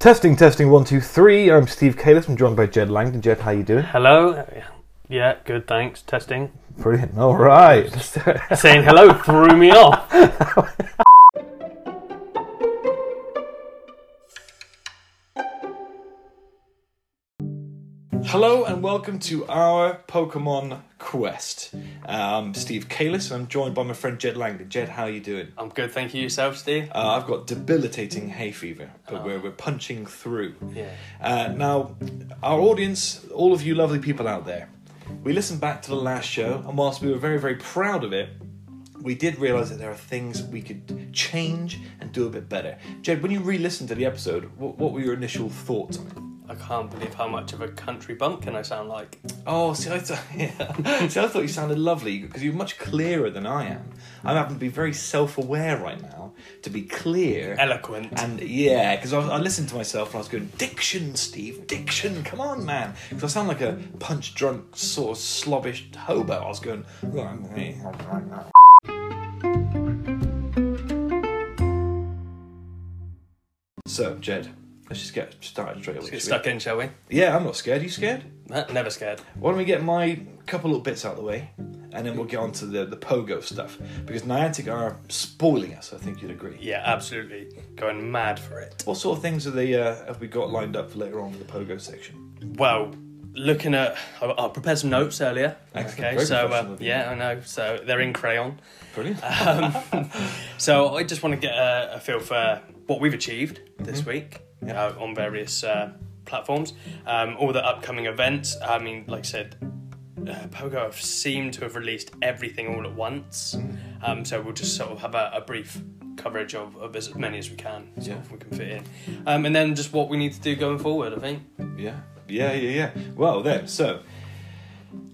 Testing, testing, one, two, three. I'm Steve Kalis. I'm joined by Jed Langdon. Jed, how you doing? Hello. Yeah, good. Thanks. Testing. Brilliant. All right. Saying hello threw me off. Hello and welcome to our Pokemon Quest. I'm Steve Kalis and I'm joined by my friend Jed Langdon. Jed, how are you doing? I'm good. Thank you. Yourself, Steve. Uh, I've got debilitating hay fever, but we're, we're punching through. Yeah. Uh, now, our audience, all of you lovely people out there, we listened back to the last show, and whilst we were very, very proud of it, we did realise that there are things we could change and do a bit better. Jed, when you re listened to the episode, what, what were your initial thoughts on it? I can't believe how much of a country bumpkin I sound like. Oh, see, I, th- yeah. see, I thought you sounded lovely because you're much clearer than I am. I'm having to be very self aware right now to be clear. Eloquent. And yeah, because I, I listened to myself and I was going, Diction, Steve, diction, come on, man. Because I sound like a punch drunk, sort of slobbish hobo. I was going, so, Jed, let's just get started straight away. Let's get stuck in, shall we? Yeah, I'm not scared. you scared? Uh, Never scared. Why don't we get my couple little bits out of the way, and then we'll get on to the, the pogo stuff because Niantic are spoiling us. I think you'd agree. Yeah, absolutely. Going mad for it. What sort of things are they uh, have we got lined up for later on in the pogo section? Well, looking at, I, I prepared some notes earlier. Excellent. Okay, Very so uh, of you. yeah, I know. So they're in crayon. Brilliant. Um, so I just want to get a, a feel for what we've achieved this Mm-hmm. week uh, on various uh, platforms, um, all the upcoming events. I mean, like I said, uh, Pogo have seemed to have released everything all at once. Mm-hmm. Um, so we'll just sort of have a, a brief coverage of, of as many as we can, sort Yeah. of we can fit in, um, and then just what we need to do going forward. I think. yeah, yeah, yeah, yeah. Well, then, so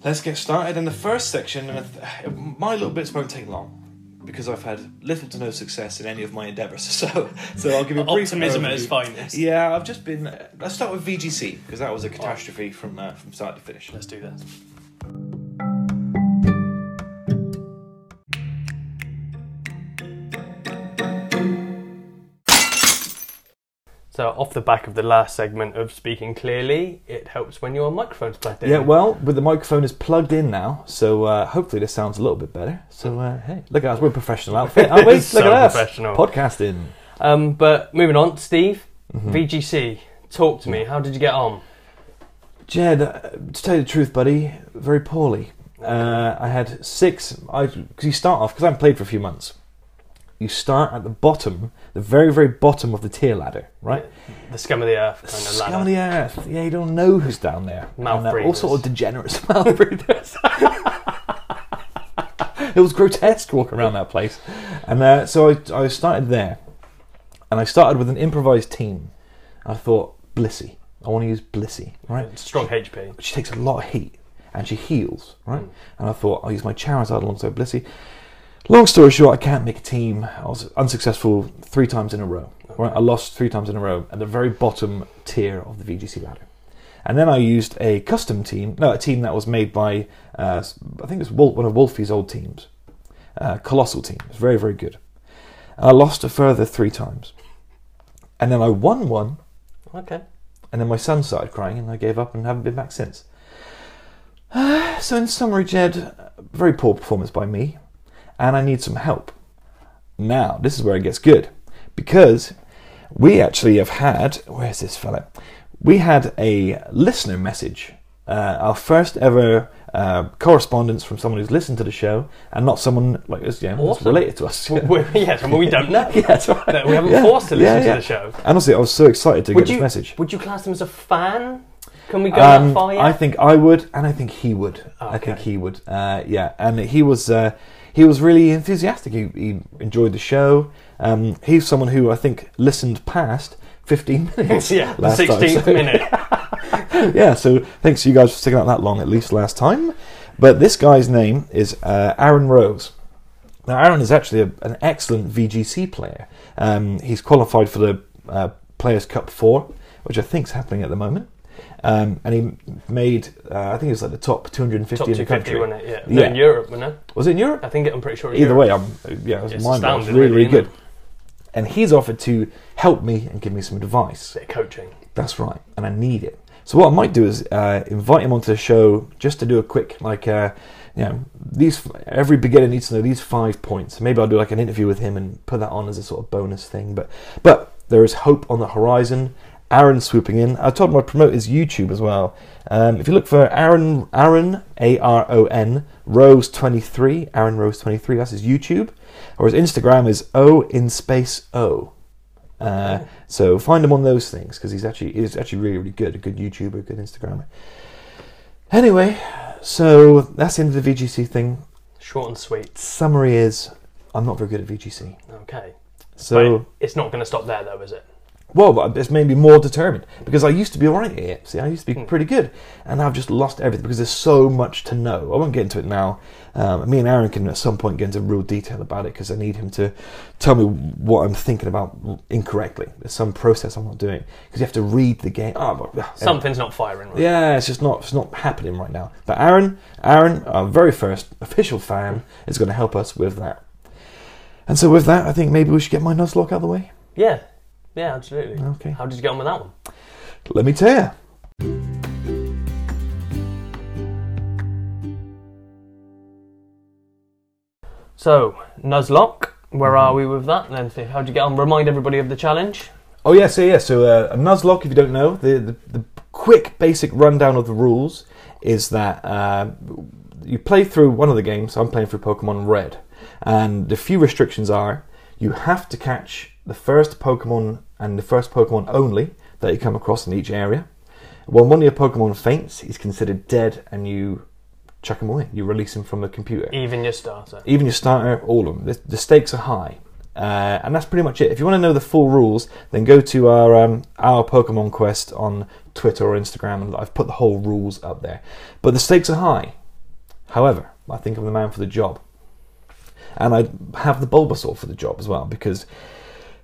let's get started. In the first section, and my little bits won't take long. Because I've had little to no success in any of my endeavours, so so I'll give you a brief Optimism at its finest. Yeah, I've just been. Uh, let's start with VGC because that was a catastrophe from uh, from start to finish. Let's do this. So, off the back of the last segment of speaking clearly, it helps when your microphone's plugged in. Yeah, well, but the microphone is plugged in now, so uh, hopefully this sounds a little bit better. So uh, hey, look at us, we're a professional outfit, aren't we? Look So at us, professional. podcasting. Um, but moving on, Steve, Mm-hmm. VGC, talk to me. How did you get on? Jed, uh, to tell you the truth, buddy, very poorly. Uh, I had six. I Because you start off because I haven't played for a few months. You start at the bottom, the very, very bottom of the tier ladder, right? The scum of the earth kind of Scum ladder. of the earth. Yeah, you don't know who's down there. Mouth And, uh, All sort of degenerates mouth breathers. it was grotesque walking around that place. And uh, so I, I started there. And I started with an improvised team. I thought, Blissey. I want to use Blissey, right? Strong HP. She takes a lot of heat and she heals, right? And I thought, I'll use my Charizard alongside Blissey. Long story short, I can't make a team. I was unsuccessful three times in a row. Right? I lost three times in a row at the very bottom tier of the VGC ladder. And then I used a custom team, no, a team that was made by, uh, I think it was one of Wolfie's old teams. Uh, colossal team. It was very, very good. And I lost a further three times. And then I won one, Okay. and then my son started crying, and I gave up and haven't been back since. so, in summary, Jed, very poor performance by me, and I need some help. Now, this is where it gets good, because we actually have had. Where's this fella? We had a listener message, uh, our first ever uh, correspondence from someone who's listened to the show, and not someone like know, that's Awesome. related to us. Well, we- yeah, someone we don't know. Yeah, that's right. That we haven't Yeah, forced to listen yeah. to the show. And honestly, I was so excited to Would get you this message. would you class him as a fan? Can we go Um, that far yet? I think I would, and I think he would. I think he would. Uh, yeah, and he was uh, he was really enthusiastic. He, he enjoyed the show. Um, he's someone who I think listened past 15 minutes. yeah, the time, so- minute. yeah, so thanks to you guys for sticking out that long at least last time. But this guy's name is uh, Aaron Rose. Now, Aaron is actually a, an excellent VGC player. Um, he's qualified for the uh, Players Cup 4, which I think is happening at the moment. Um, and he made, uh, I think it was like the top 250 Top in the country. wasn't it? Yeah. No, in Europe, wasn't it? Was it in Europe? I think it, I'm pretty sure. Either Europe. way, I'm yeah, it was It's mind blowing. Really, really good. And he's offered to help me and give me some advice. Bit of coaching. That's right, and I need it. So what I might do is uh, invite him onto the show just to do a quick like. Uh, you know, these every beginner needs to know these five points. Maybe I'll do like an interview with him and put that on as a sort of bonus thing. But but there is hope on the horizon. Aaron swooping in. I told him I'd promote his YouTube as well. Um, if you look for Aaron Aaron A R O N Rose twenty three Aaron Rose twenty three. That's his YouTube, or his Instagram is O in space O. Uh, so find him on those things because he's actually he's actually really really good, a good YouTuber, a good Instagrammer. Anyway, so that's the end of the VGC thing. Short and sweet. Summary is, I'm not very good at VGC. Okay. So, But it's not going to stop there, though, is it? Well, but it's made me more determined because I used to be alright at it. See, I used to be pretty good, and I've just lost everything because there's so much to know. I won't get into it now. Um, me and Aaron can at some point get into real detail about it because I need him to tell me what I'm thinking about incorrectly. There's some process I'm not doing because you have to read the game. Oh, but-. Something's not firing right. Yeah, it's just not it's not happening right now. But Aaron, Aaron, our very first official fan, is going to help us with that. And so with that, I think maybe we should get my Nuzlocke out of the way. Yeah. Yeah, absolutely. Okay. How did you get on with that one? Let me tell you. So, Nuzlocke, where are we with that? Then, how did you get on? Remind everybody of the challenge. Oh yeah, so yeah, so uh, a Nuzlocke, if you don't know, the, the the quick basic rundown of the rules is that uh, you play through one of the games. I'm playing through Pokemon Red, and the few restrictions are you have to catch the first Pokemon and the first Pokemon only that you come across in each area. When one of your Pokemon faints, he's considered dead, and you chuck him away. You release him from the computer Even your starter. even your starter, all of them. The, the stakes are high, uh, and that's pretty much it. If you want to know the full rules, then go to our um, our Pokemon Quest on Twitter or Instagram, and I've put the whole rules up there. But the stakes are high. However, I think I'm the man for the job, and I have the Bulbasaur for the job as well because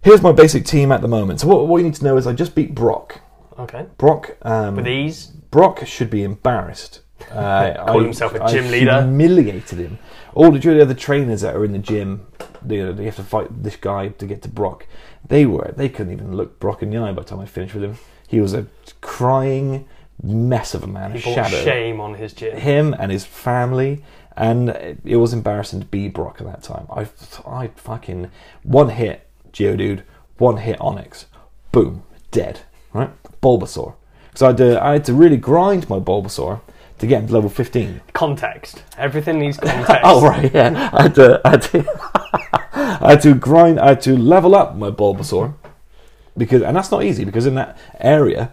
here's my basic team at the moment. So what, what you need to know is I just beat Brock. Okay. Brock um, With ease. Brock should be embarrassed. Uh, Call I- himself a I gym leader. Humiliated him. All the the other trainers that are in the gym, they, they have to fight this guy to get to Brock. They were they couldn't even look Brock in the eye by the time I finished with him. He was a crying mess of a man, He brought shadow. shame on his gym. Him and his family, and it was embarrassing to be Brock at that time. I I fucking one hit Geodude, one hit Onix, boom, dead. Right, Bulbasaur. Because I had to I had to really grind my Bulbasaur to get him to level fifteen. Context. Everything needs context. Oh right, yeah. I had to, I had to, I had to grind. I had to level up my Bulbasaur because, and that's not easy because in that area,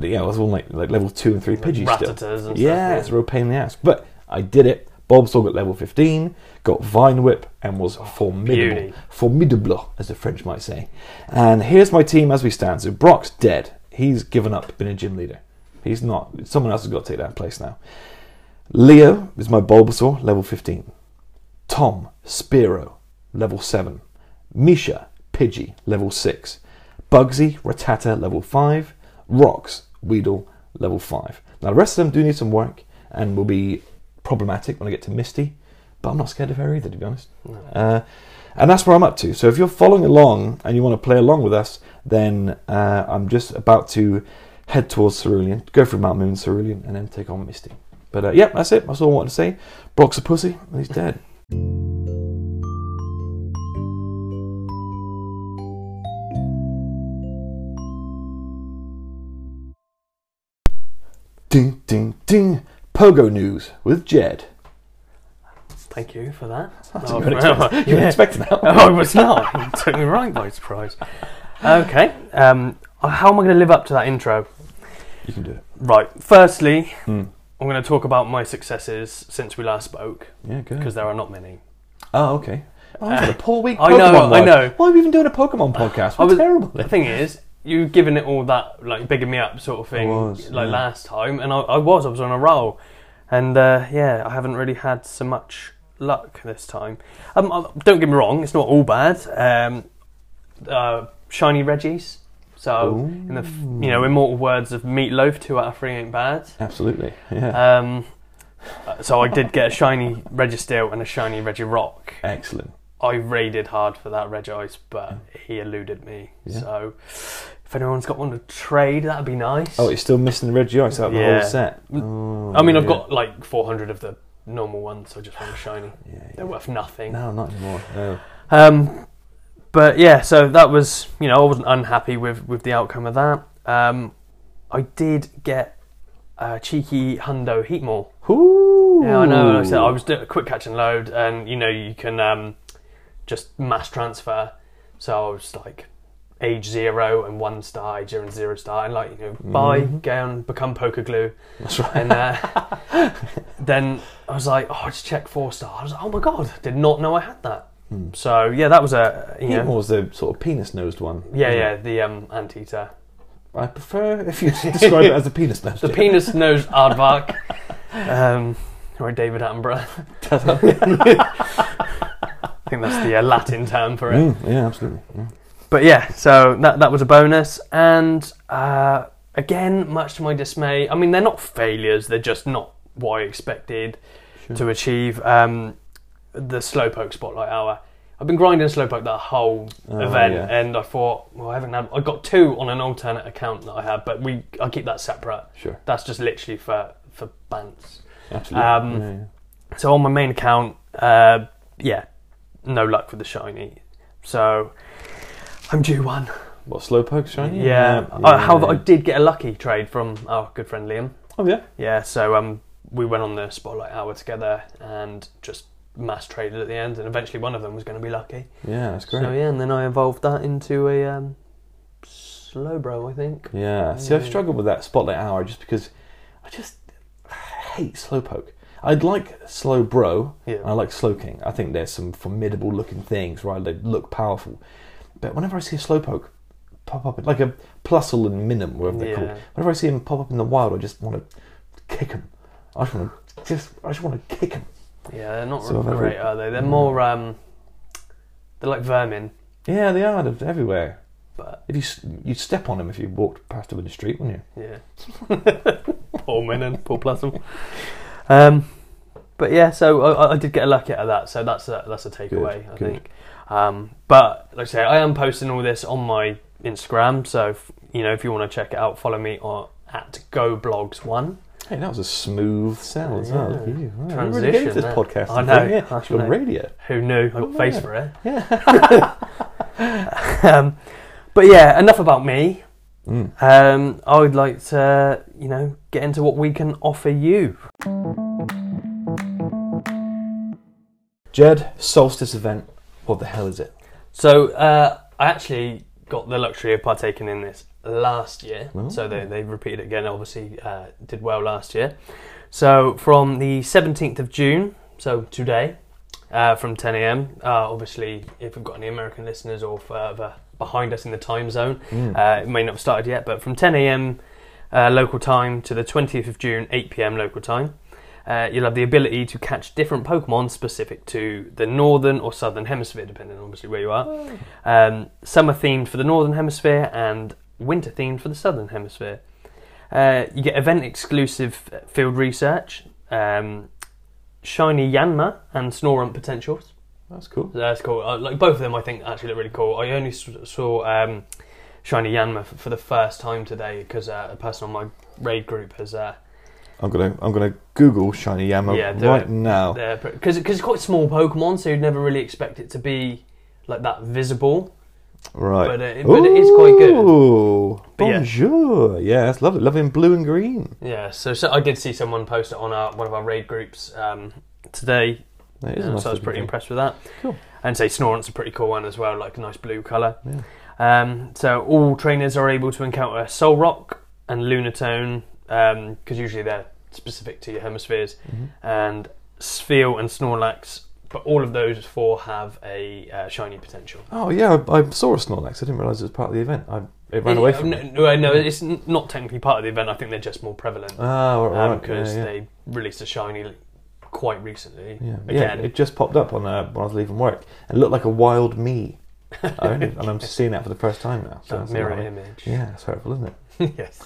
yeah, I was on like like level two and three Pidgey still. Rattatas and stuff, yeah, yeah. it's a real pain in the ass. But I did it. Bulbasaur got level fifteen, got Vine Whip, and was oh, formidable. beauty. Formidable, as the French might say. And here's my team as we stand. So Brock's dead. He's given up being a gym leader. He's not. Someone else has got to take that place now. Leo is my Bulbasaur, level 15. Tom, Spearow, level 7. Misha, Pidgey, level 6. Bugsy, Rattata, level 5. Rocks, Weedle, level 5. Now, the rest of them do need some work and will be problematic when I get to Misty, but I'm not scared of her either, to be honest. Uh, and that's where I'm up to. So if you're following along and you want to play along with us, then uh, I'm just about to head towards Cerulean, go through Mount Moon, Cerulean, and then take on Misty. But uh, yeah, that's it. That's all I wanted to say. Brock's a pussy, and he's dead. Ding, ding, ding. Pogo news with Jed. Thank you for that. That's Oh, you weren't you yeah. expecting that. Oh, I was not. You took me right by surprise. Okay. Um, how am I going to live up to that intro? You can do it. Right. Firstly, Hmm. I'm going to talk about my successes since we last spoke Yeah, good. because there are not many. Oh, okay. Oh, I've had a poor week. I know, Pokemon I know. Why are we even doing a Pokemon podcast? We're was- terrible. The thing is, you giving it all that like bigging me up sort of thing was, like yeah. last time, and I, I was I was on a roll, and uh, yeah, I haven't really had so much luck this time. Um, uh, don't get me wrong, it's not all bad. Um, uh, shiny Reggies. So in the f- you know immortal words of Meatloaf, two out of three ain't bad. Absolutely. Yeah. Um, so I did get a shiny Registeel and a shiny Regirock. Excellent. I raided hard for that Regice, but he eluded me. Yeah. So if anyone's got one to trade, that'd be nice. Oh, you're still missing the Regice out of the Yeah. whole set. Oh, I mean, I've yeah. got like 400 of the normal ones, so I just want a shiny. Yeah, yeah. They're worth nothing. No, not anymore. No. Um, but yeah, so that was you know I wasn't unhappy with with the outcome of that. Um, I did get a cheeky Hundo Heatmor. Ooh. Yeah, I know. Like I said I was doing a quick catch and load, and you know you can um, just mass transfer. So I was like age zero and one star, age zero and zero star, and like you know buy, go and become poker glue. That's right. And uh, then I was like, oh, I just check four star. I was like, oh my god, did not know I had that. Hmm. So yeah, that was a you know, Heatmor's the sort of penis-nosed one. yeah, yeah, it? the um, anteater, I prefer if you describe it as a penis-nosed. the penis nosed aardvark, um, or David Attenborough. Think that's the uh, Latin term for it. Mm, yeah, absolutely. Yeah. But yeah, so that that was a bonus, and uh, again, much to my dismay, I mean they're not failures; they're just not what I expected Sure. to achieve. Um, the slowpoke spotlight hour. I've been grinding slowpoke that whole Oh, event, yeah. and I thought, well, I haven't had. I got two on an alternate account that I have, but we I keep that separate. Sure. That's just literally for for bants. Absolutely. Um, yeah, yeah. So on my main account, uh, yeah, no luck with the shiny. So I'm due one. What slowpoke shiny? Yeah. Uh, however, I did get a lucky trade from our good friend Liam. Oh yeah. Yeah. So um, we went on the spotlight hour together and just mass traded at the end, and eventually one of them was going to be lucky. Yeah, that's great. So yeah, and then I evolved that into a um, Slowbro, I think. Yeah. See, I've struggled with that spotlight hour just because I just hate slowpoke. I'd like Slowbro. Yeah. I like Slowking. I think there's some formidable looking things, right? They look powerful. But whenever I see a slowpoke pop up, like a plusle and Minun, whatever they're called, whenever I see him pop up in the wild, I just want to kick him. I just want to just, I just want to kick him. Yeah, they're not So ever- great, are they? They're Mm. more um, they're like vermin, Yeah, they are. They're everywhere. but If you you'd step on him if you walked past him in the street, wouldn't you? Yeah. poor Minun, poor Plasm. Um, but yeah, so I, I did get a lucky out of that, so that's a, that's a takeaway, I good. think. Um, but like I say, I am posting all this on my Instagram, so if, you know if you want to check it out, follow me on at GoBlogs1. Hey, that was a smooth sell as well. Look at Yeah. you. Right, Transition really getting into this podcast. I know, thing, Yeah, got radio. Who knew? I got Oh, face for it. Yeah. um, but yeah, enough about me. Mm. Um, I would like to, you know, get into what we can offer you. Jed, solstice event. What the hell is it? So uh, I actually got the luxury of partaking in this last year. Oh. So they they repeated it again. Obviously, uh, did well last year. So from the seventeenth of June, so today, uh, from ten a.m. Uh, obviously, if we've got any American listeners or further behind us in the time zone, Mm. uh, it may not have started yet, but from 10 a.m. Uh, local time to the 20th of June, 8 p.m. local time, uh, you'll have the ability to catch different Pokemon specific to the northern or southern hemisphere, depending on obviously where you are. Um, summer themed for the northern hemisphere and winter themed for the southern hemisphere. Uh, you get event exclusive field research, um, shiny Yanma and Snorunt potentials. That's cool. That's cool. Uh, like both of them, I think actually look really cool. I only saw um, Shiny Yanma for the first time today because uh, a person on my raid group has. Uh, I'm gonna I'm gonna Google shiny Yanma Yeah, right it. now. because it's quite small Pokemon, so you'd never really expect it to be like that visible. Right. But, it, but it is quite good. But yeah. bonjour. Yeah, that's lovely. Lovely in blue and green. Yeah. So, so I did see someone post it on our, one of our raid groups um, today. That is Yeah, nice so I was pretty thing. impressed with that. Cool. And say Snorunt's a pretty cool one as well, like a nice blue colour. Yeah. Um, so all trainers are able to encounter Solrock and Lunatone because usually they're specific to your hemispheres, Mhm. and Spheal and Snorlax. But all of those four have a uh, shiny potential. Oh yeah, I, I saw a Snorlax. I didn't realise it was part of the event. I, it ran away from no, me. no, no, it's not technically part of the event. I think they're just more prevalent Ah, right, right. because yeah, yeah. they released a shiny quite recently. Yeah, yeah, it just popped up on uh, when I was leaving work. It looked like a wild me, and I'm seeing that for the first time now. So mirror image. Yeah, it's hurtful, isn't it? yes.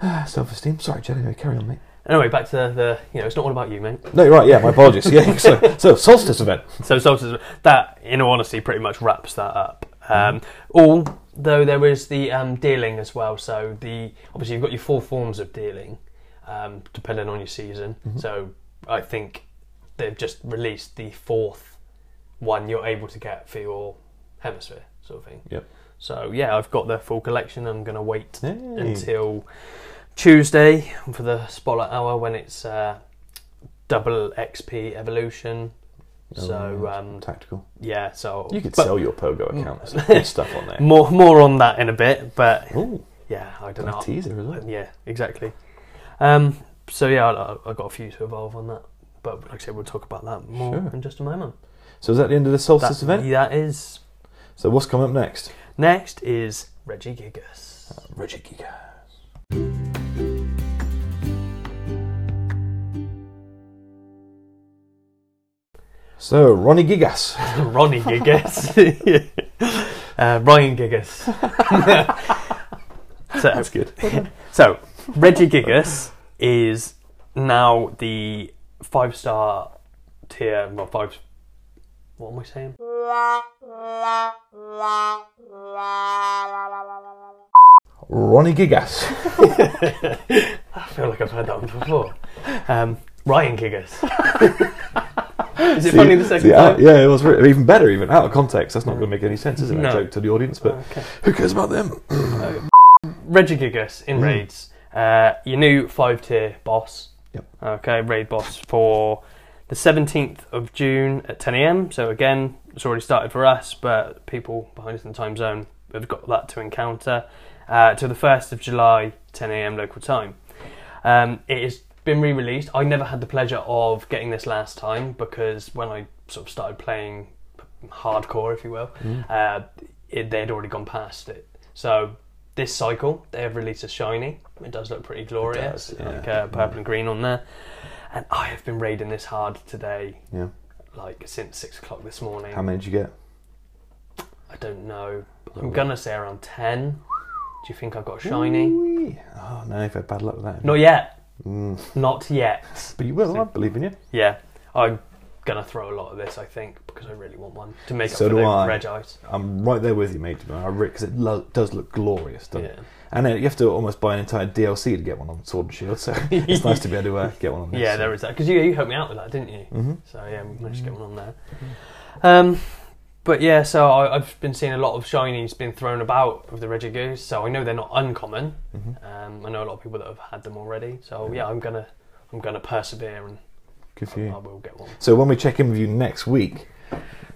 Self-esteem. Sorry, Jed. Anyway, carry on, mate. Anyway, back to the, you know, it's not all about you, mate. No, you're right. Yeah, my apologies. Yeah. So, so solstice event. So solstice, that, in all honesty, pretty much wraps that up. Um, although there is the um, Deerling as well. So the obviously you've got your four forms of Deerling, um, depending on your season. So I think they've just released the fourth one you're able to get for your hemisphere sort of thing. Yep. So yeah, I've got the full collection. I'm going to wait Hey. until Tuesday for the spotlight hour when it's uh, double XP evolution. So Oh, yeah, um, tactical. yeah, so You could but sell your Pogo account. There's good stuff on there. more more on that in a bit, but Ooh, yeah, I don't know. teaser as well. Yeah, exactly. Um, so yeah, I, I got a few to evolve on that, but like I said, we'll talk about that more Sure. in just a moment. So is that the end of the solstice That, event? that is So what's coming up next? Next is Regigigas. Reggie Giga. So Ronnie Gigas. Ronnie Gigas. uh, Ryan Gigas. so, That's good. So, Regigigas is now the five star tier, well, five. What am I saying? Ronnie Gigas. I feel like I've heard that one before. Um, Ryan Gigas. is it funny the second See, uh, yeah, it was re- even better, even out of context. That's not going to make any sense, is it? No. A joke to the audience, but Okay. who cares about them? Regigigas in Mm. raids. Uh, your new five tier boss. Yep. Okay, raid boss for the 17th of June at 10 am. So, again, it's already started for us, but people behind us in the time zone have got that to encounter. Uh, to the 1st of July, 10 am local time. Um, it has been re released. I never had the pleasure of getting this last time because when I sort of started playing hardcore, if you will, uh, it, they'd already gone past it. So this cycle, they have released a shiny. It does look pretty glorious, does, yeah. like uh, purple and green on there. And I have been raiding this hard today, Yeah. like since six o'clock this morning. How many did you get? I don't know. I'm gonna say around ten. Do you think I've got a shiny? Ooh-wee. Oh no, you've had bad luck with that. Not yet. Mm. Not yet. But you will. I believe in you. Yeah, I'm gonna throw a lot of this. I think because I really want one to make So up for do the I. Regice. I'm right there with you, mate. Because it lo- does look glorious, doesn't Yeah. it? And then you have to almost buy an entire DLC to get one on Sword and Shield. So it's nice to be able to uh, get one on this. Yeah, so. there is that because you you helped me out with that, didn't you? Mhm. So yeah, we managed to get one on there. Um, but yeah, so I, I've been seeing a lot of shinies being thrown about with the Regigigas, so I know they're not uncommon. Mhm. Um, I know a lot of people that have had them already. So yeah, I'm gonna I'm gonna persevere and Good for you. I will get one. So when we check in with you next week,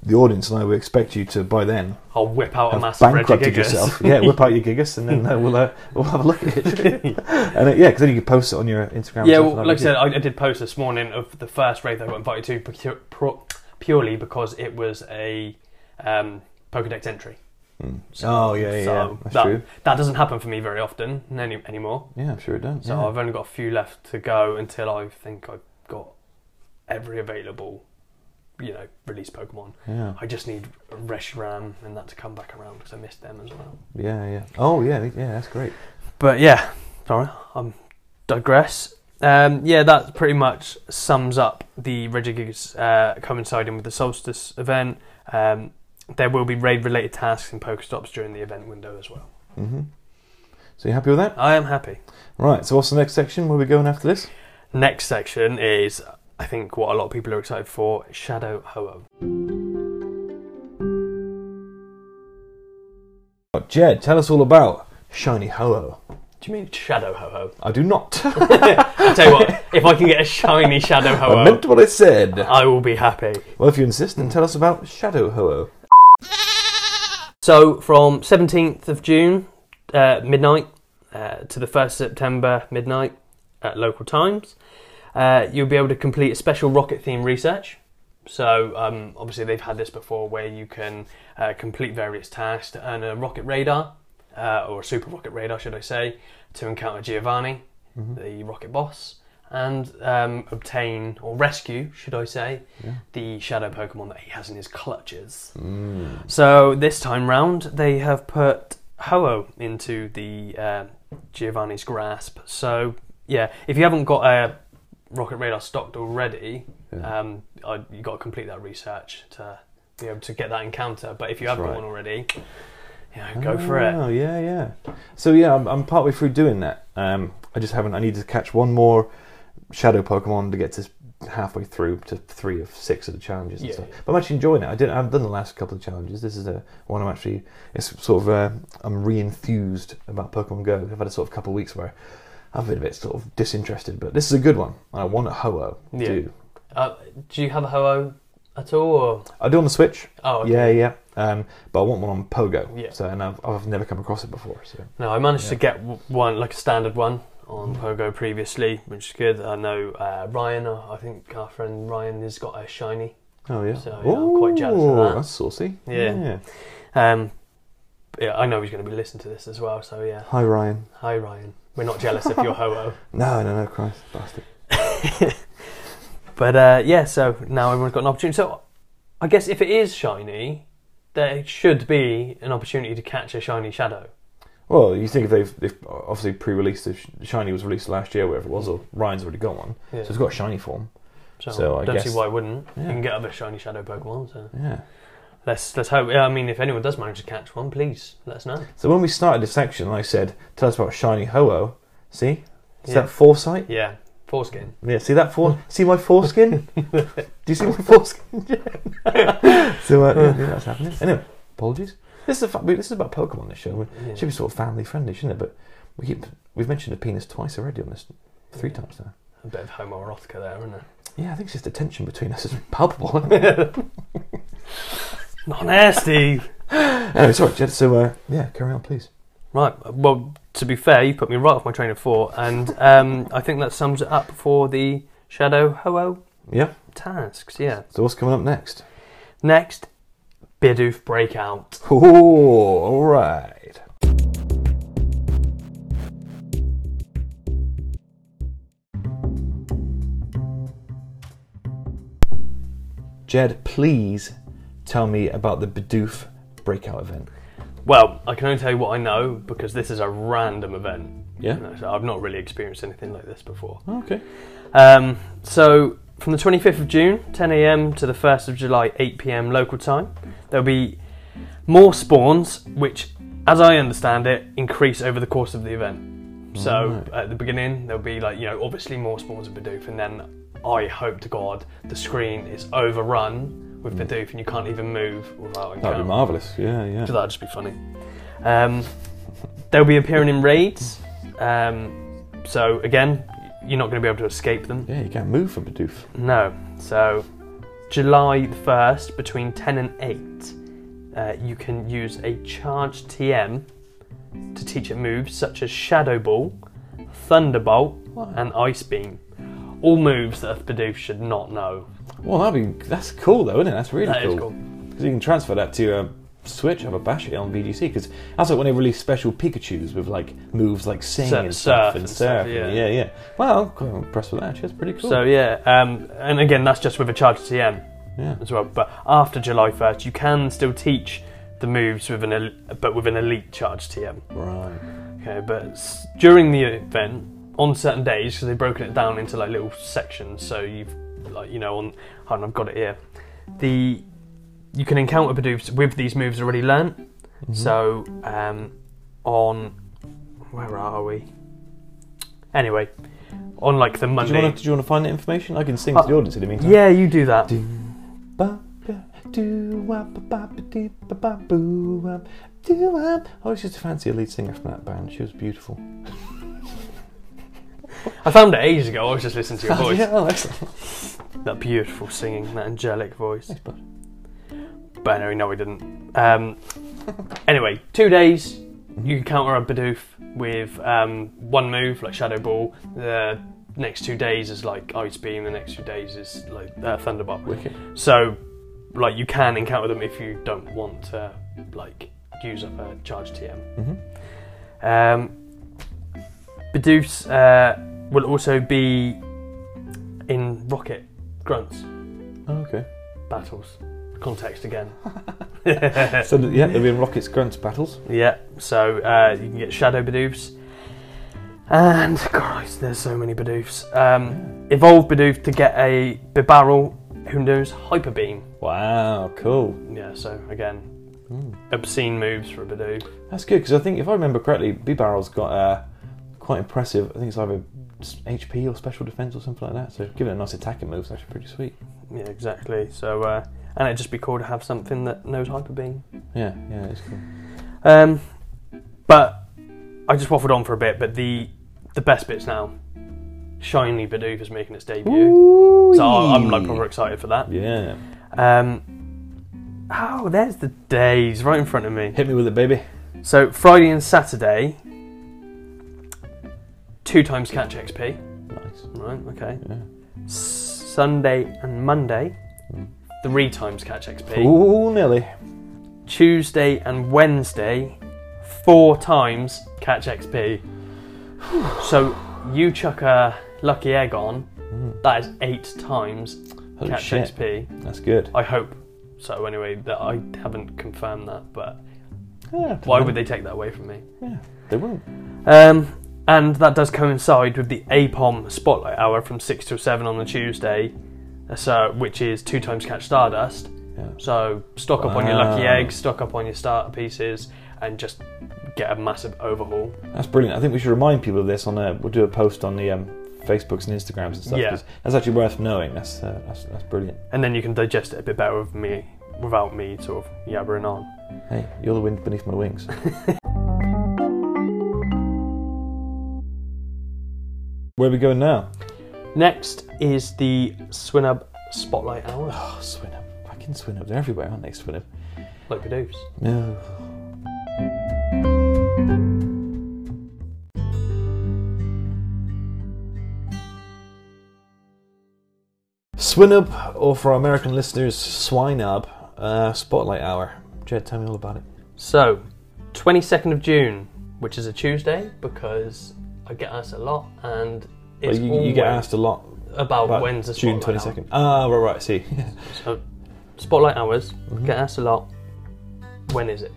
the audience and I will expect you to by then I'll whip out a have massive bankrupted yourself. yeah, whip out your gigas and then uh, we'll uh, we'll have a look at it. and uh, yeah, because then you can post it on your Instagram. Yeah, well, like I said, I, I did post this morning of the first raid that I got invited to purely because it was a um, Pokedex entry. Mm. So- oh yeah, yeah, so that's that, true. That doesn't happen for me very often any, anymore. Yeah, I'm sure it does. So yeah. I've only got a few left to go until I think I've got every available, you know, released Pokemon. yeah, I just need Reshiram and that to come back around because I missed them as well. yeah, yeah. Oh yeah, yeah, that's great. But yeah, sorry, I'm digress. Um, yeah, that pretty much sums up the Regigigas uh, coinciding with the Solstice event. Um, there will be raid-related tasks and Pokestops during the event window as well. hmm So you happy with that? I am happy. Right. So what's the next section? Where we going after this? Next section is, I think, what a lot of people are excited for: Shadow Ho-Oh. Oh, Jed, tell us all about Shiny Ho-Oh. Do you mean Shadow Ho-Oh? I do not. I tell you what, if I can get a shiny Shadow Ho I meant what I said. I will be happy. Well, if you insist, then tell us about Shadow Ho-Oh. So from 17th of June, uh, midnight, uh, to the 1st of September, midnight, at local times, uh, you'll be able to complete a special rocket theme research. So um, obviously they've had this before where you can uh, complete various tasks to earn a rocket radar, uh, or a super rocket radar, should I say, to encounter Giovanni, the rocket boss, and um, obtain or rescue, should I say, Yeah. the shadow Pokemon that he has in his clutches. Mm. So this time round, they have put Ho-Oh into the uh, Giovanni's grasp. So yeah, if you haven't got a rocket radar stocked already, Yeah. um, I, you got to complete that research to be able to get that encounter. But if you have That's got one already, you know, go for it. Oh yeah, yeah. So yeah, I'm, I'm partway through doing that. Um, I just haven't. I need to catch one more shadow Pokemon to get to halfway through to three of six of the challenges and Yeah, stuff. yeah. But I'm actually enjoying it. I did. I've done the last couple of challenges. This is a one I'm actually. It's sort of. Uh, I'm re-enthused about Pokemon Go. I've had a sort of couple of weeks where I've been a bit sort of disinterested, but this is a good one. I want a Ho-Oh. Yeah. Do Uh, do you have a Ho-Oh at all? Or? I do on the Switch. Oh, okay. Yeah, yeah. Um, but I want one on Pogo. Yeah. So and I've, I've never come across it before. So No, I managed to get one, like a standard one, on Pogo previously, which is good. I know uh, Ryan, uh, I think our friend Ryan has got a shiny. oh yeah. So, yeah, I'm quite jealous of that. That's saucy. Yeah. Yeah. Um, yeah, I know he's going to be listening to this as well, so yeah. Hi Ryan. Hi, Ryan. We're not jealous of your ho No, no, no, Christ, bastard. But uh, yeah, so now everyone's got an opportunity. So I guess if it is shiny, there should be an opportunity to catch a shiny shadow. Well, you think if they've, they've obviously pre-released, if Shiny was released last year, wherever it was, or Ryan's already got one, Yeah. so it's got a shiny form. So, so I don't guess- see why it wouldn't. Yeah. You can get other shiny shadow Pokemon. So Yeah. Let's let's hope. I mean, if anyone does manage to catch one, please let us know. So when we started this section, I said, "Tell us about shiny Ho-Oh." See, is Yeah. that foresight? Yeah, foreskin. Yeah. See that for? see my foreskin? Do you see my foreskin? so uh, yeah, that's happening. Anyway, apologies. This is a, fa- this is about Pokemon. This show. Yeah. Should be sort of family friendly, shouldn't it? But we keep we've mentioned a penis twice already on this, three times now. A bit of homoerotica there, isn't it? Yeah, I think it's just the tension between us is palpable. Not nasty. anyway, sorry, Jed. So uh, yeah, carry on, please. Right. Well, to be fair, you put me right off my train of thought, and um, I think that sums it up for the Shadow Ho-Oh Yeah. tasks. Yeah. So what's coming up next? Next, Bidoof Breakout. Oh, all right. Jed, please tell me about the Bidoof breakout event. Well, I can only tell you what I know because this is a random event. Yeah. You know, so I've not really experienced anything like this before. Okay. Um, so, from the 25th of June, 10 a.m. to the 1st of July, 8 p.m. local time, there'll be more spawns, which, as I understand it, increase over the course of the event. So, Right. at the beginning, there'll be like, you know, obviously more spawns of Bidoof, and then I hope to God the screen is overrun with Bidoof and you can't even move without That'd be marvellous. Yeah, yeah. So that'd just be funny. Um, they'll be appearing in raids. Um, so again, you're not going to be able to escape them. Yeah, you can't move from Bidoof. No. So July the first, between ten and eight, uh, you can use a charged TM to teach it moves such as Shadow Ball, Thunderbolt, and Ice Beam. All moves that a Bidoof should not know. Well, that'd be that's cool though, isn't it? That's really That is cool. Because you can transfer that to a Switch, have a bash it on VGC. Because that's like when they release special Pikachu's with like moves like sing and stuff surf and and stuff, surf. yeah. yeah, yeah. Well, quite impressed with that. That's pretty cool. So yeah, um, and again, that's just with a charged TM. yeah. as well. But after July 1st, you can still teach the moves with an el- but with an elite charge TM. Right. Okay, but s- during the event, on certain days, because they've broken it down into like little sections, so you've like you know on on, I've got it here. The you can encounter Bidoofs with these moves already learnt. Mm-hmm. So um, on where are we? Anyway, on like the Did you, want to, did you want to find that information? I can sing Uh, to the audience in the meantime. yeah, you do that. Ba, ba, do, wah, ba, ba, dee, ba, ba, boo, do, wah. I always used to fancy lead singer from that band. She was beautiful. I found it ages ago. I was just listening to your voice. yeah, oh, excellent. That beautiful singing, that angelic voice. Thanks, bud. But anyway, no, we didn't. Um, anyway, two days, you can counter a Bidoof with um, one move, like Shadow Ball. The next two days is like Ice Beam, the next two days is like uh, Thunderbolt. Wicked. So, like, you can encounter them if you don't want to, like, use up a charge TM. Mm-hmm. Um, Bidoofs uh, will also be in Rocket Grunts Oh, okay. battles. context again. So yeah, there'll be rockets grunts battles. Yeah, so uh, you can get Shadow Bidoofs. And, Christ, there's so many Bidoofs. Um, evolve Bidoof to get a Bibarel who knows Hyper Beam. Wow, cool. Yeah, so again, obscene moves for a Bidoof. That's good because I think if I remember correctly, Bibarel's got uh, quite impressive. I think it's either HP or special defense or something like that. So giving it a nice attacking move is actually pretty sweet. Yeah, exactly. So, uh, and it'd just be cool to have something that knows Hyper Beam. Yeah, yeah, it's cool. Um, but I just waffled on for a bit, but the the best bits now. Shiny Bidoof is making its debut. So I- I'm like proper excited for that. Yeah, Um, oh, there's the days right in front of me. hit me with it, baby. So Friday and Saturday, two times catch XP. Nice. Right, okay. Yeah. Sunday and Monday, Mm. three times catch XP. Ooh, nearly. Tuesday and Wednesday, four times catch XP. so you chuck a lucky egg on, Mm. that is eight times Holy catch shit, XP. that's good. I hope so. Anyway, that I haven't confirmed that, but Yeah, why would they take that away from me? Yeah, they won't. Um, and that does coincide with the Aipom Spotlight Hour from 6 till 7 on the Tuesday, uh, so, which is two times catch Stardust. Yeah. So stock up on your lucky Wow. eggs, stock up on your starter pieces, and just get a massive overhaul. That's brilliant. I think we should remind people of this on a. We'll do a post on the um, Facebooks and Instagrams and stuff. Yeah. 'cause that's actually worth knowing. That's uh, that's, that's brilliant. And then you can digest it a bit better with me, without me sort of yabbering on. Hey, you're the wind beneath my wings. Where are we going now? Next is the Swinub Spotlight Hour. Oh, Swinub. Fucking Swinub. They're everywhere, aren't they, Swinub? Like Bidoofs. No. Swinub, or for our American listeners, Swinub, uh, Spotlight Hour. Jed, tell me all about it. So, 22nd of June, which is a Tuesday, because I get asked a lot, and it's you, you get asked a lot about, about when's the June twenty second. Ah, right, right. I see. So, Spotlight hours, Mhm. get asked a lot. When is it?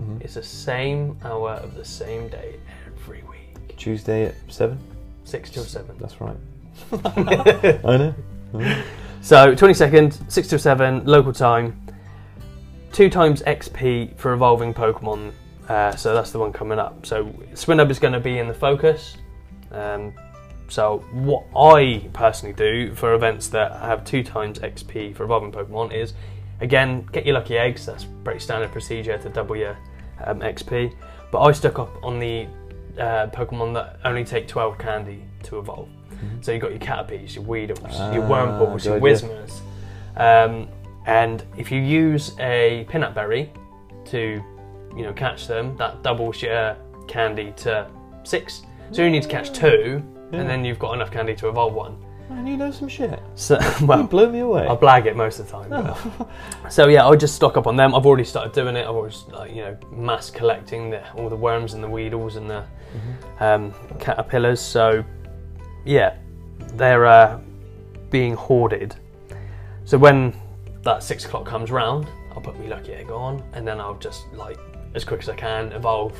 Mhm. It's the same hour of the same day every week. Tuesday at seven. 6 till 7. That's right. I know. So, 22nd, 6 till 7, local time. Two times XP for evolving Pokemon. Uh, so, that's the one coming up. So, Swinub is going to be in the focus. Um, so, what I personally do for events that have two times XP for evolving Pokemon is again, get your lucky eggs. That's pretty standard procedure to double your um, XP. But I stuck up on the uh, Pokemon that only take 12 candy to evolve. So you've got your Caterpies, your Weedles, your Ah, your good idea. Whismers. Um, and if you use a Pinap Berry to, you know, catch them, that doubles your candy to six. So you need to catch two, Yeah. and then you've got enough candy to evolve one. Man, you know some shit. So, You well, blow me away. I blag it most of the time. but- So yeah, I just stock up on them. I've already started doing it. I've always, like, you know, mass collecting the, all the worms and the weedles and the um, caterpillars. So yeah, they're uh, being hoarded. So when that six o'clock comes round, I'll put my lucky egg on, and then I'll just like as quick as I can evolve.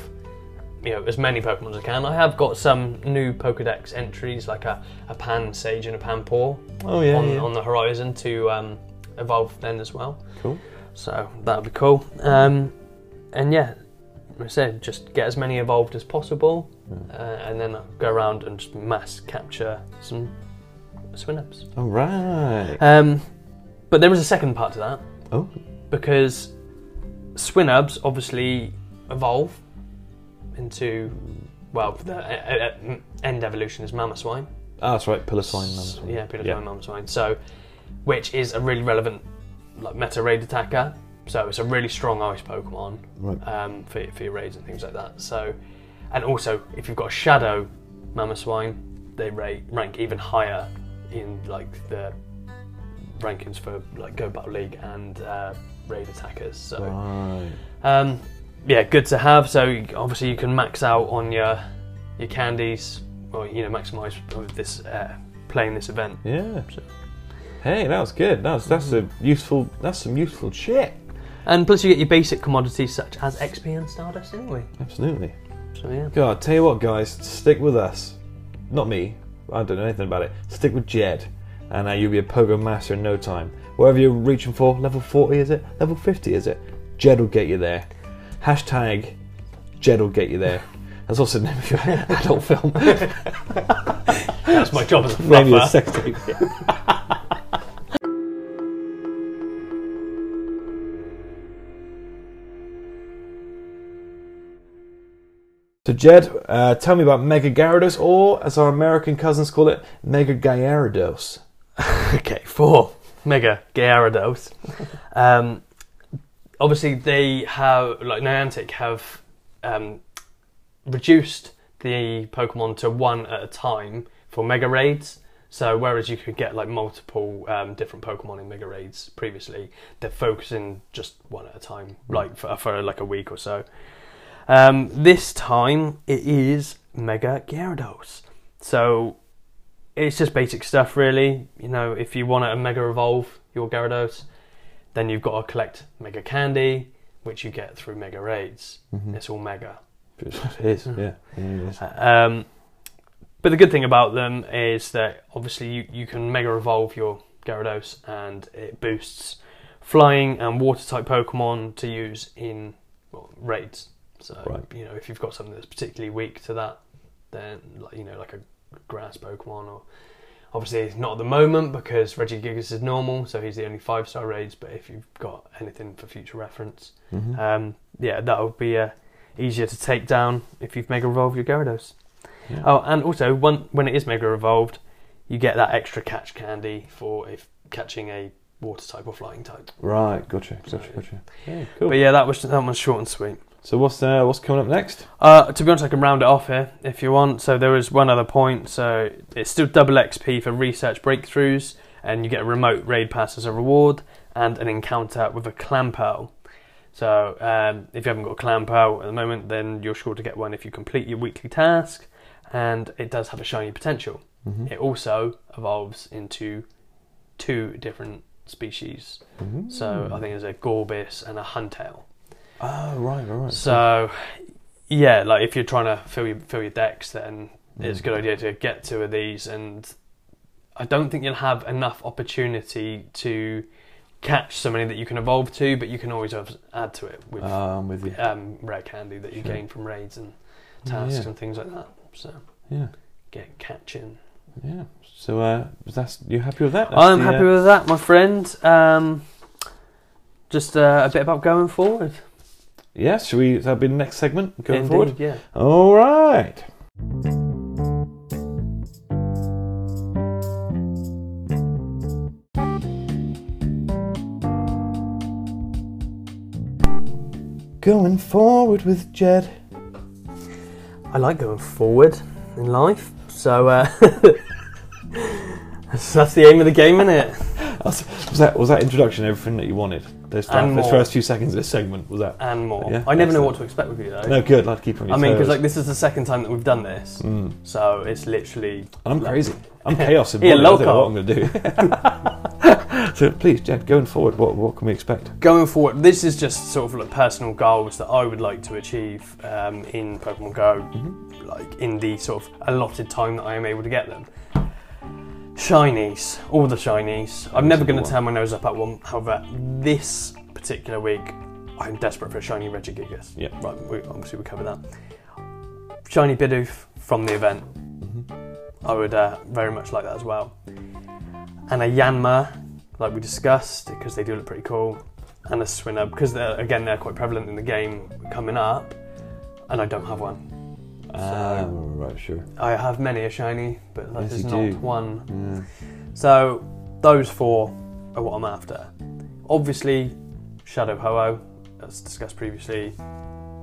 You know, as many Pokemon as I can. I have got some new Pokedex entries, like a, a Pansage and a Panpour, oh yeah, on, yeah. on the horizon to um, evolve then as well. Cool. So that'll be cool. Um, and yeah, like I said, just get as many evolved as possible, Yeah. uh, and then I'll go around and just mass capture some Swinubs. All right. Um, but there is a second part to that oh, because Swinubs obviously evolve into well, the uh, uh, end evolution is Mamoswine. ah, that's right. Piloswine. S- Mammoth. Yeah, Peter Yeah. Swine, Mamoswine. So, which is a really relevant like meta raid attacker. So it's a really strong ice Pokemon Right. um, for, for your raids and things like that. So, and also if you've got a Shadow Mamoswine, they rate, rank even higher in like the rankings for like Go Battle League and uh, raid attackers. So. Right. Um, yeah, good to have. So obviously you can max out on your your candies, or you know maximize with this uh, playing this event. Yeah. Hey, that was good. That's that's a useful. That's some useful shit. And plus, you get your basic commodities such as XP and Stardust anyway. Absolutely. So yeah. God, tell you what, guys, stick with us. Not me. I don't know anything about it. Stick with Jed, and uh, you'll be a pogo master in no time. Whatever you're reaching for, level 40 is it? Level 50 is it? Jed will get you there. Hashtag Jed will get you there. That's also the name of your adult film. That's my job as a Maybe a sex tape. So Jed, uh, tell me about Mega Gyarados, or as our American cousins call it, Mega Gyarados. Okay, four Mega Gyarados. um, obviously, they have like Niantic have um, reduced the Pokemon to one at a time for Mega Raids. So whereas you could get like multiple um, different Pokemon in Mega Raids previously, they're focusing just one at a time, like for, for like a week or so. Um, this time it is Mega Gyarados. So it's just basic stuff, really. You know, if you want to Mega Evolve your Gyarados, then you've got to collect Mega Candy, which you get through Mega Raids. It's all Mega. It is, yeah. it is. Um, but the good thing about them is that obviously you, you can Mega Evolve your Gyarados and it boosts flying and water type Pokemon to use in well, raids. So Right. you know if you've got something that's particularly weak to that, then like you know like a grass Pokemon or obviously it's not at the moment because Reggie Regigigas is normal, so he's the only five star raids. But if you've got anything for future reference, Mhm. um, yeah, that would be uh, easier to take down if you've Mega Evolved your Gyarados. Yeah. Oh, and also when when it is Mega Evolved, you get that extra catch candy for if catching a water type or flying type. Right, gotcha, gotcha, gotcha. Yeah, cool. But yeah, that was that one's short and sweet. So what's uh, what's coming up next? Uh, to be honest, I can round it off here if you want. So there is one other point. So it's still double XP for research breakthroughs, and you get a remote raid pass as a reward, and an encounter with a Clamperl. So um, if you haven't got a Clamperl at the moment, then you're sure to get one if you complete your weekly task, and it does have a shiny potential. Mhm. It also evolves into two different species. Mhm. So I think there's a Gorebyss and a Huntail. Oh, right, right, right. So, yeah, like if you're trying to fill your fill your decks, then it's a Mm. good idea to get two of these. And I don't think you'll have enough opportunity to catch so many that you can evolve to, but you can always have- add to it with I'm with um, rare candy that you Sure. gain from raids and tasks Yeah. and things like that. So Yeah, get catching. yeah. So uh, that's you happy with that? I'm the, happy uh, with that, my friend. Um, just uh, a bit about going forward. Yeah, should we? That'll be the next segment going Indeed, forward. yeah. All right. Going forward with Jed. I like going forward in life, so uh, that's the aim of the game, isn't it? Was that was that introduction everything that you wanted? And those first few seconds of this segment was that? And more. Yeah, I never know what to expect with you though. No, good. I'd keep on your I mean, because like this is the second time that we've done this, Mm. so it's literally. And I'm crazy. I'm chaos in Yeah, body. I don't know what I'm going to do. so please, Jed, going forward, what what can we expect? Going forward, this is just sort of like personal goals that I would like to achieve um, in Pokemon Go, Mm-hmm. like in the sort of allotted time that I am able to get them. Shinies, all the shinies. I'm never going to turn my nose up at one. However, this particular week, I'm desperate for a shiny Regigigas. Yeah. Right, we, obviously we cover that. Shiny Bidoof from the event. Mm-hmm. I would uh, very much like that as well. And a Yanma, like we discussed, because they do look pretty cool. And a Swinub, because they're, again they're quite prevalent in the game coming up. And I don't have one. Ah, right, sure. I have many a shiny, but that Yes, is not do. one. Yeah. So those four are what I'm after. Obviously, Shadow Ho-Oh, as discussed previously,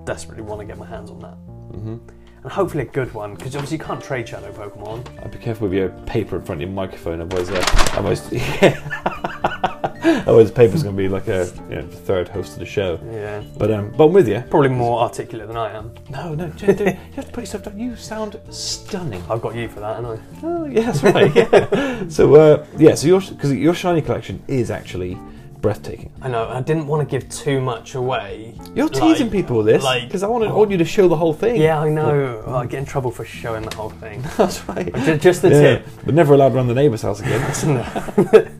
desperately want to get my hands on that. hmm And hopefully a good one, because obviously you can't trade Shadow Pokemon. I'd be careful with your paper in front of your microphone, otherwise, uh, otherwise, Otherwise, Paper's going to be like a you know, third host of the show. Yeah. But um, but I'm with you. Probably more articulate than I am. No, no, you have to put yourself down. You sound stunning. I've got you for that, haven't I? Oh, yeah, that's right. Yeah. so uh, yeah, so your because your shiny collection is actually breathtaking. I know. I didn't want to give too much away. You're teasing Like- people with this like- because I want, I want you to show the whole thing. Yeah, I know. I get in trouble for showing the whole thing. that's right. Ju- Just the Yeah, tip. but never allowed around the neighbour's house again.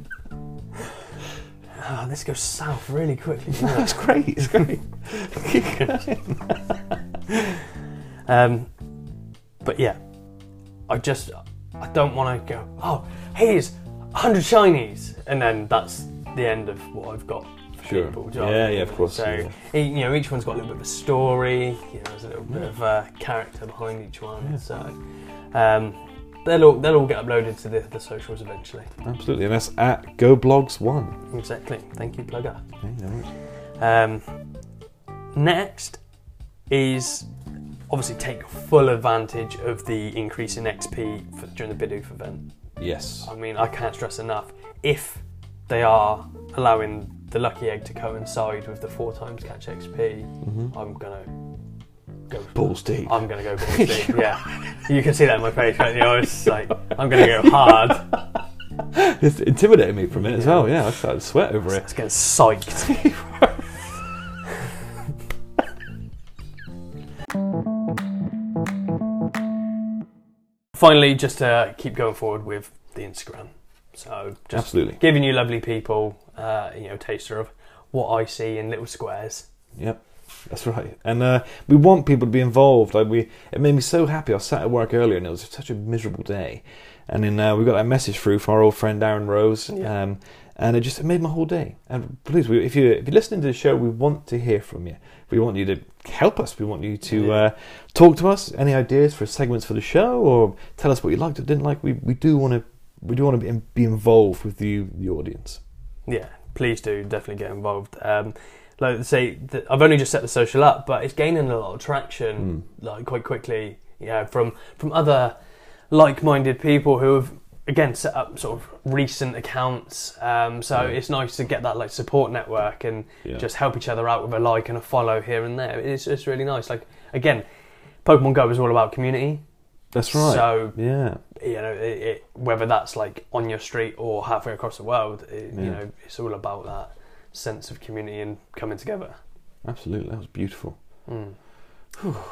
This goes south really quickly. that's great. It's great. Um, but yeah, I just I don't want to go. Oh, here's hundred shinies, and then that's the end of what I've got. For Sure. People, do you know Yeah, yeah, of course, So yeah. you know, each one's got a little bit of a story. You know, there's a little bit of uh, character behind each one. So um, they'll all they'll all get uploaded to the, the socials eventually. Absolutely, and that's at GoBlogs One. Exactly. Thank you, plugger. Okay, no worries. Um, next is obviously take full advantage of the increase in XP for, during the Bidoof event. Yes. I mean, I can't stress enough if they are allowing the lucky egg to coincide with the four times catch XP. I'm gonna go. Balls deep. I'm gonna go balls deep. yeah, you can see that in my face, right? You know, it's like I'm gonna go hard. It's intimidated me for a minute as well. Yeah, I started to sweat over it. It's getting psyched. Finally, just to keep going forward with the Instagram. So, just Absolutely. giving you lovely people, uh, you know, taster of what I see in little squares. Yep, that's right. And uh, we want people to be involved. Like we, it made me so happy. I sat at work earlier, and it was such a miserable day. And then uh, we got that message through from our old friend Aaron Rose, Yeah. um, and it just it made my whole day. And please, we, if you if you're listening to the show, we want to hear from you. We want you to help us. We want you to uh, talk to us. Any ideas for segments for the show, or tell us what you liked or didn't like. We we do want to we do want to be, be involved with you, the audience. Yeah, please do definitely get involved. Um, like say, I've only just set the social up, but it's gaining a lot of traction, like quite quickly. Yeah, from from other like-minded people who have again set up sort of recent accounts. Um, so Yeah. it's nice to get that like support network and Yeah. just help each other out with a like and a follow here and there. It's it's really nice. Like again, Pokemon Go is all about community. That's right. So yeah. you know, it, it, whether that's like on your street or halfway across the world, it, Yeah. you know, it's all about that sense of community and coming together. Absolutely, that was beautiful. Mm.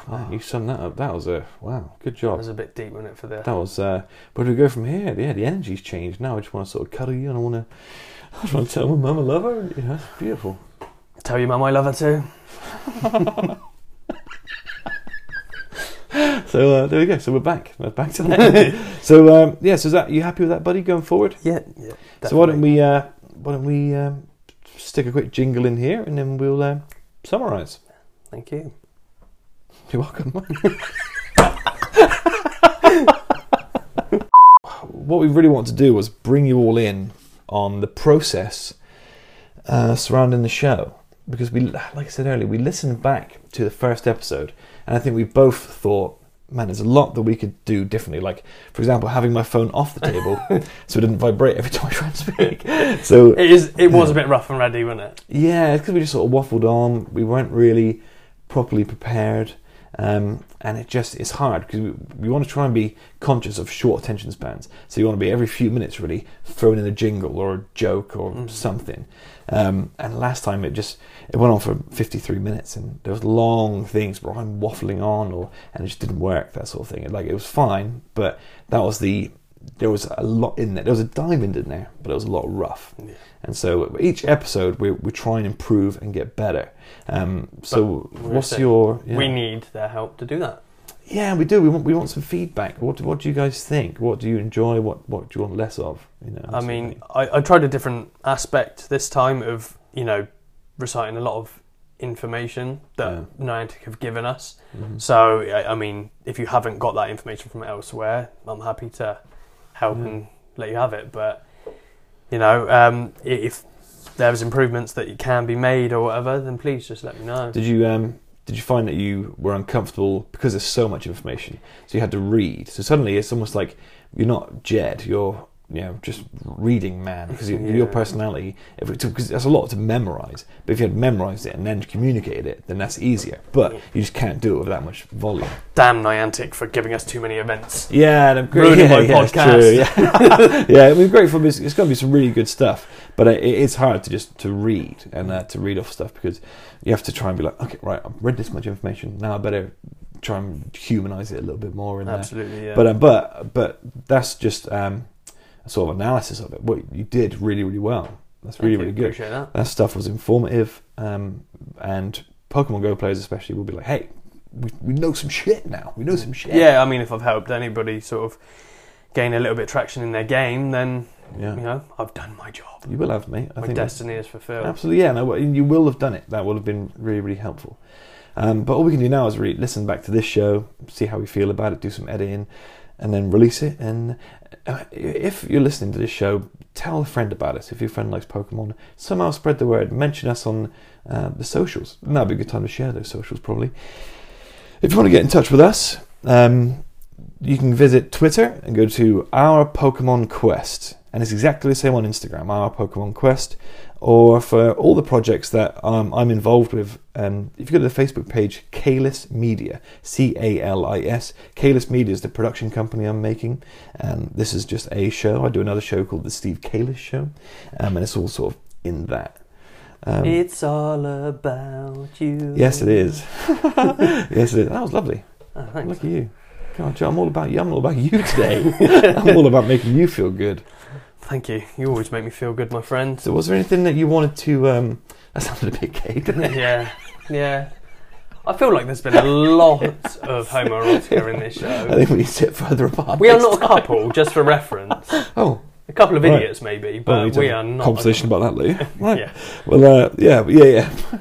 Man, you summed that up. That was a wow, good That job. was a bit deep, wasn't it, for the That was. Uh, do we go from here? Yeah, the energy's changed. Now I just want to sort of cuddle you, and I want to. I just want to tell my mum I love her. Yeah, it's beautiful. tell your mum I love her too. So uh, there we go. So we're back. We're back to that. so um, yeah. So is that you happy with that, buddy? Going forward. Yeah, yeah. So why don't we? Uh, why don't we um, stick a quick jingle in here, and then we'll uh, summarise. Thank you. You're welcome. what we really want to do was bring you all in on the process uh, surrounding the show because we, like I said earlier, we listened back to the first episode, and I think we both thought, man, there's a lot that we could do differently. Like, for example, having my phone off the table so it didn't vibrate every time I tried to speak. So It is. It was a bit rough and ready, wasn't it? yeah, it's because we just sort of waffled on. We weren't really properly prepared, um, and it just it's hard because we, we want to try and be conscious of short attention spans. So you want to be every few minutes really throwing in a jingle or a joke or something. Um, and last time it just it went on for 53 minutes, and there was long things where I'm waffling on, or and it just didn't work. That sort of thing. Like it was fine, but that was the there was a lot in there. There was a diamond in there, but it was a lot rough. Yeah. And so each episode we we try and improve and get better. Um, so what's saying your yeah. We need their help to do that. Yeah we do we want we want some feedback. What what do you guys think? What do you enjoy? What what do you want less of? You know. I mean, I, I tried a different aspect this time of you know reciting a lot of information that Yeah. Niantic have given us. Mhm. So I, I mean, if you haven't got that information from elsewhere, I'm happy to help Yeah. and let you have it. But you know, um, if there's improvements that can be made or whatever, then please just let me know. Did you um did you find that you were uncomfortable because there's so much information? So you had to read. So suddenly it's almost like you're not Jed. You're you know just reading man because your personality if it, because that's a lot to memorize. But if you had memorized it and then communicated it then that's easier. But you just can't do it with that much volume. Damn Niantic for giving us too many events. yeah and I'm Ruining my yeah, podcast. yeah. Yeah it was great for it's, it's going to be some really good stuff. But it, it's hard to just to read and uh, to read off stuff because you have to try and be like okay right I've read this much information now I better try and humanize it a little bit more and uh, Absolutely, yeah. but uh, but but that's just um, sort of analysis of it. What you did really really well. That's really really good. Appreciate that. That stuff was informative, um, and Pokemon Go players especially will be like, hey, we, we know some shit now. We know some shit. Yeah, I mean, if I've helped anybody sort of gain a little bit of traction in their game, then yeah. you know I've done my job. You will have, mate. I my think destiny is fulfilled. Absolutely, yeah. No, you will have done it. That would have been really, really helpful. Um, but all we can do now is really listen back to this show, see how we feel about it, do some editing, and then release it. And uh, if you're listening to this show, tell a friend about us. If your friend likes Pokemon, somehow spread the word. Mention us on uh, the socials. And that'd be a good time to share those socials, probably. If you want to get in touch with us, um, you can visit Twitter and go to Our Pokemon Quest. And it's exactly the same on Instagram, Our Pokemon Quest. Or for all the projects that um, I'm involved with, um, if you go to the Facebook page, Kalis Media, C A L I S. Kalis Media is the production company I'm making. And this is just a show. I do another show called The Steve Kalis Show. Um, and it's all sort of in that. Um, it's all about you. yes, it is. yes, it is. That was lovely. Oh. Look at you. God, Joe, I'm all about you. I'm all about you today. I'm all about making you feel good. Thank you. You always make me feel good, my friend. So, was there anything that you wanted to? Um, that sounded a bit gay, didn't it? yeah, yeah. I feel like there's been a lot of homoerotica in this show. I think we need to sit further apart. We are not a couple, just for reference. Oh, A couple of Right. idiots, maybe, but to we have are not. Conversation about that later. Right. Yeah. Well, uh, yeah, yeah,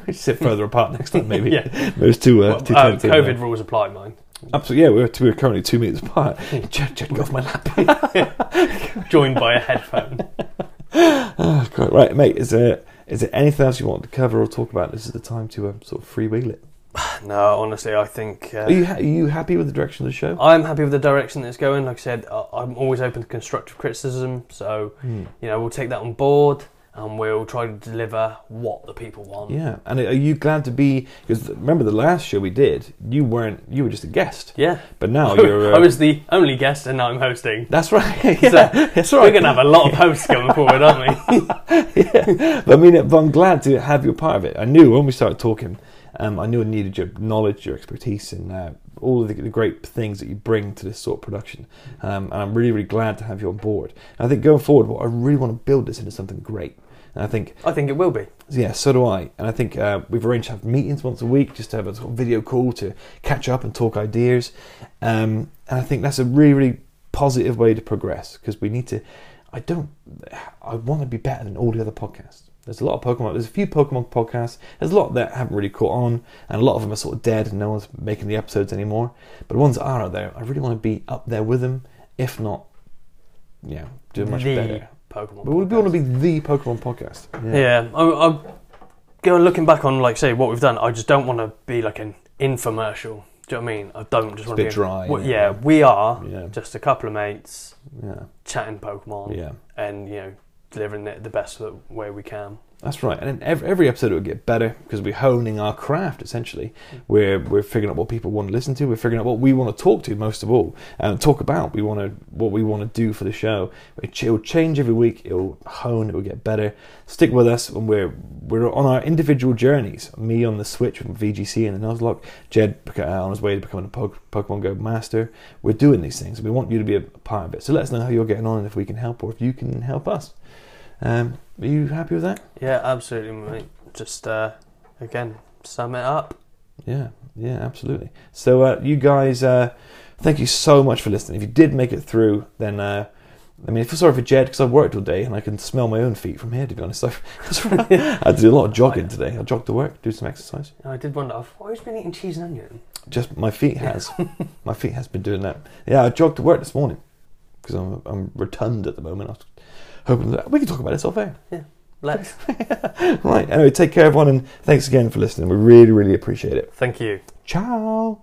yeah. Sit further apart next time, maybe. Yeah. There's two, uh, Well, two uh, COVID uh, rules apply, mine. Absolutely, yeah. We're, we're currently two meters apart. Jed, Jed, get off my lap. Joined by a headphone. oh, God. Right, mate. Is there is there anything else you want to cover or talk about? This is the time to um, sort of freewheel it. No, honestly, I think. Uh, Are you ha- are you happy with the direction of the show? I'm happy with the direction that it's going. Like I said, I- I'm always open to constructive criticism. So, Hmm. you know, we'll take that on board and we'll try to deliver what the people want. Yeah, and are you glad to be? Because remember the last show we did, you weren't. You were just a guest, Yeah. but now you're. Uh, I was the only guest and now I'm hosting. That's right. yeah, So, that's right. We're going to have a lot of hosts going forward, aren't we? yeah. But I mean, but I'm glad to have you a part of it. I knew when we started talking, um, I knew I needed your knowledge, your expertise, and uh, all of the, the great things that you bring to this sort of production. Um, and I'm really, really glad to have you on board. And I think going forward, what I really want to build this into something great. And I think I think it will be. Yeah, so do I. And I think uh, we've arranged to have meetings once a week, just to have a sort of video call to catch up and talk ideas. Um, and I think that's a really, really positive way to progress because we need to. I don't. I want to be better than all the other podcasts. There's a lot of Pokemon. There's a few Pokemon podcasts. There's a lot that haven't really caught on, and a lot of them are sort of dead, and no one's making the episodes anymore. But the ones that are out there, I really want to be up there with them, if not, yeah, doing much the better. Pokemon. But we want to be the Pokemon podcast. Yeah, I, I, go looking back on like say what we've done. I just don't want to be like an infomercial. Do you know what I mean? I don't just want to be dry, Well, yeah. yeah, we are Yeah. just a couple of mates Yeah, chatting Pokemon yeah. and you know delivering it the best way we can. That's right, and every, every episode it will get better because we're honing our craft. Essentially, we're we're figuring out what people want to listen to. We're figuring out what we want to talk to most of all, and talk about. We want to what we want to do for the show. It, it'll change every week. It'll hone. It'll get better. Stick with us, and we're we're on our individual journeys. Me on the Switch from VGC and the Nuzlocke. Jed uh, on his way to becoming a Pokemon Go master. We're doing these things. We want you to be a part of it. So let us know how you're getting on, and if we can help, or if you can help us. Um, are you happy with that? Yeah, absolutely, mate. Just uh, again, sum it up. Yeah, yeah, absolutely. So, uh, you guys, uh, thank you so much for listening. If you did make it through, then uh, I mean, I feel sorry for Jed because I've worked all day and I can smell my own feet from here. To be honest, I do a lot of jogging today. I jogged to work, do some exercise. I did wonder. I've always been eating cheese and onion. Just my feet has, my feet has been doing that. Yeah, I jogged to work this morning because I'm I'm rotund at the moment. I hoping that we can talk about this off air. Yeah. Let's. Right. Anyway, take care, everyone, and thanks again for listening. We really, really appreciate it. Thank you. Ciao.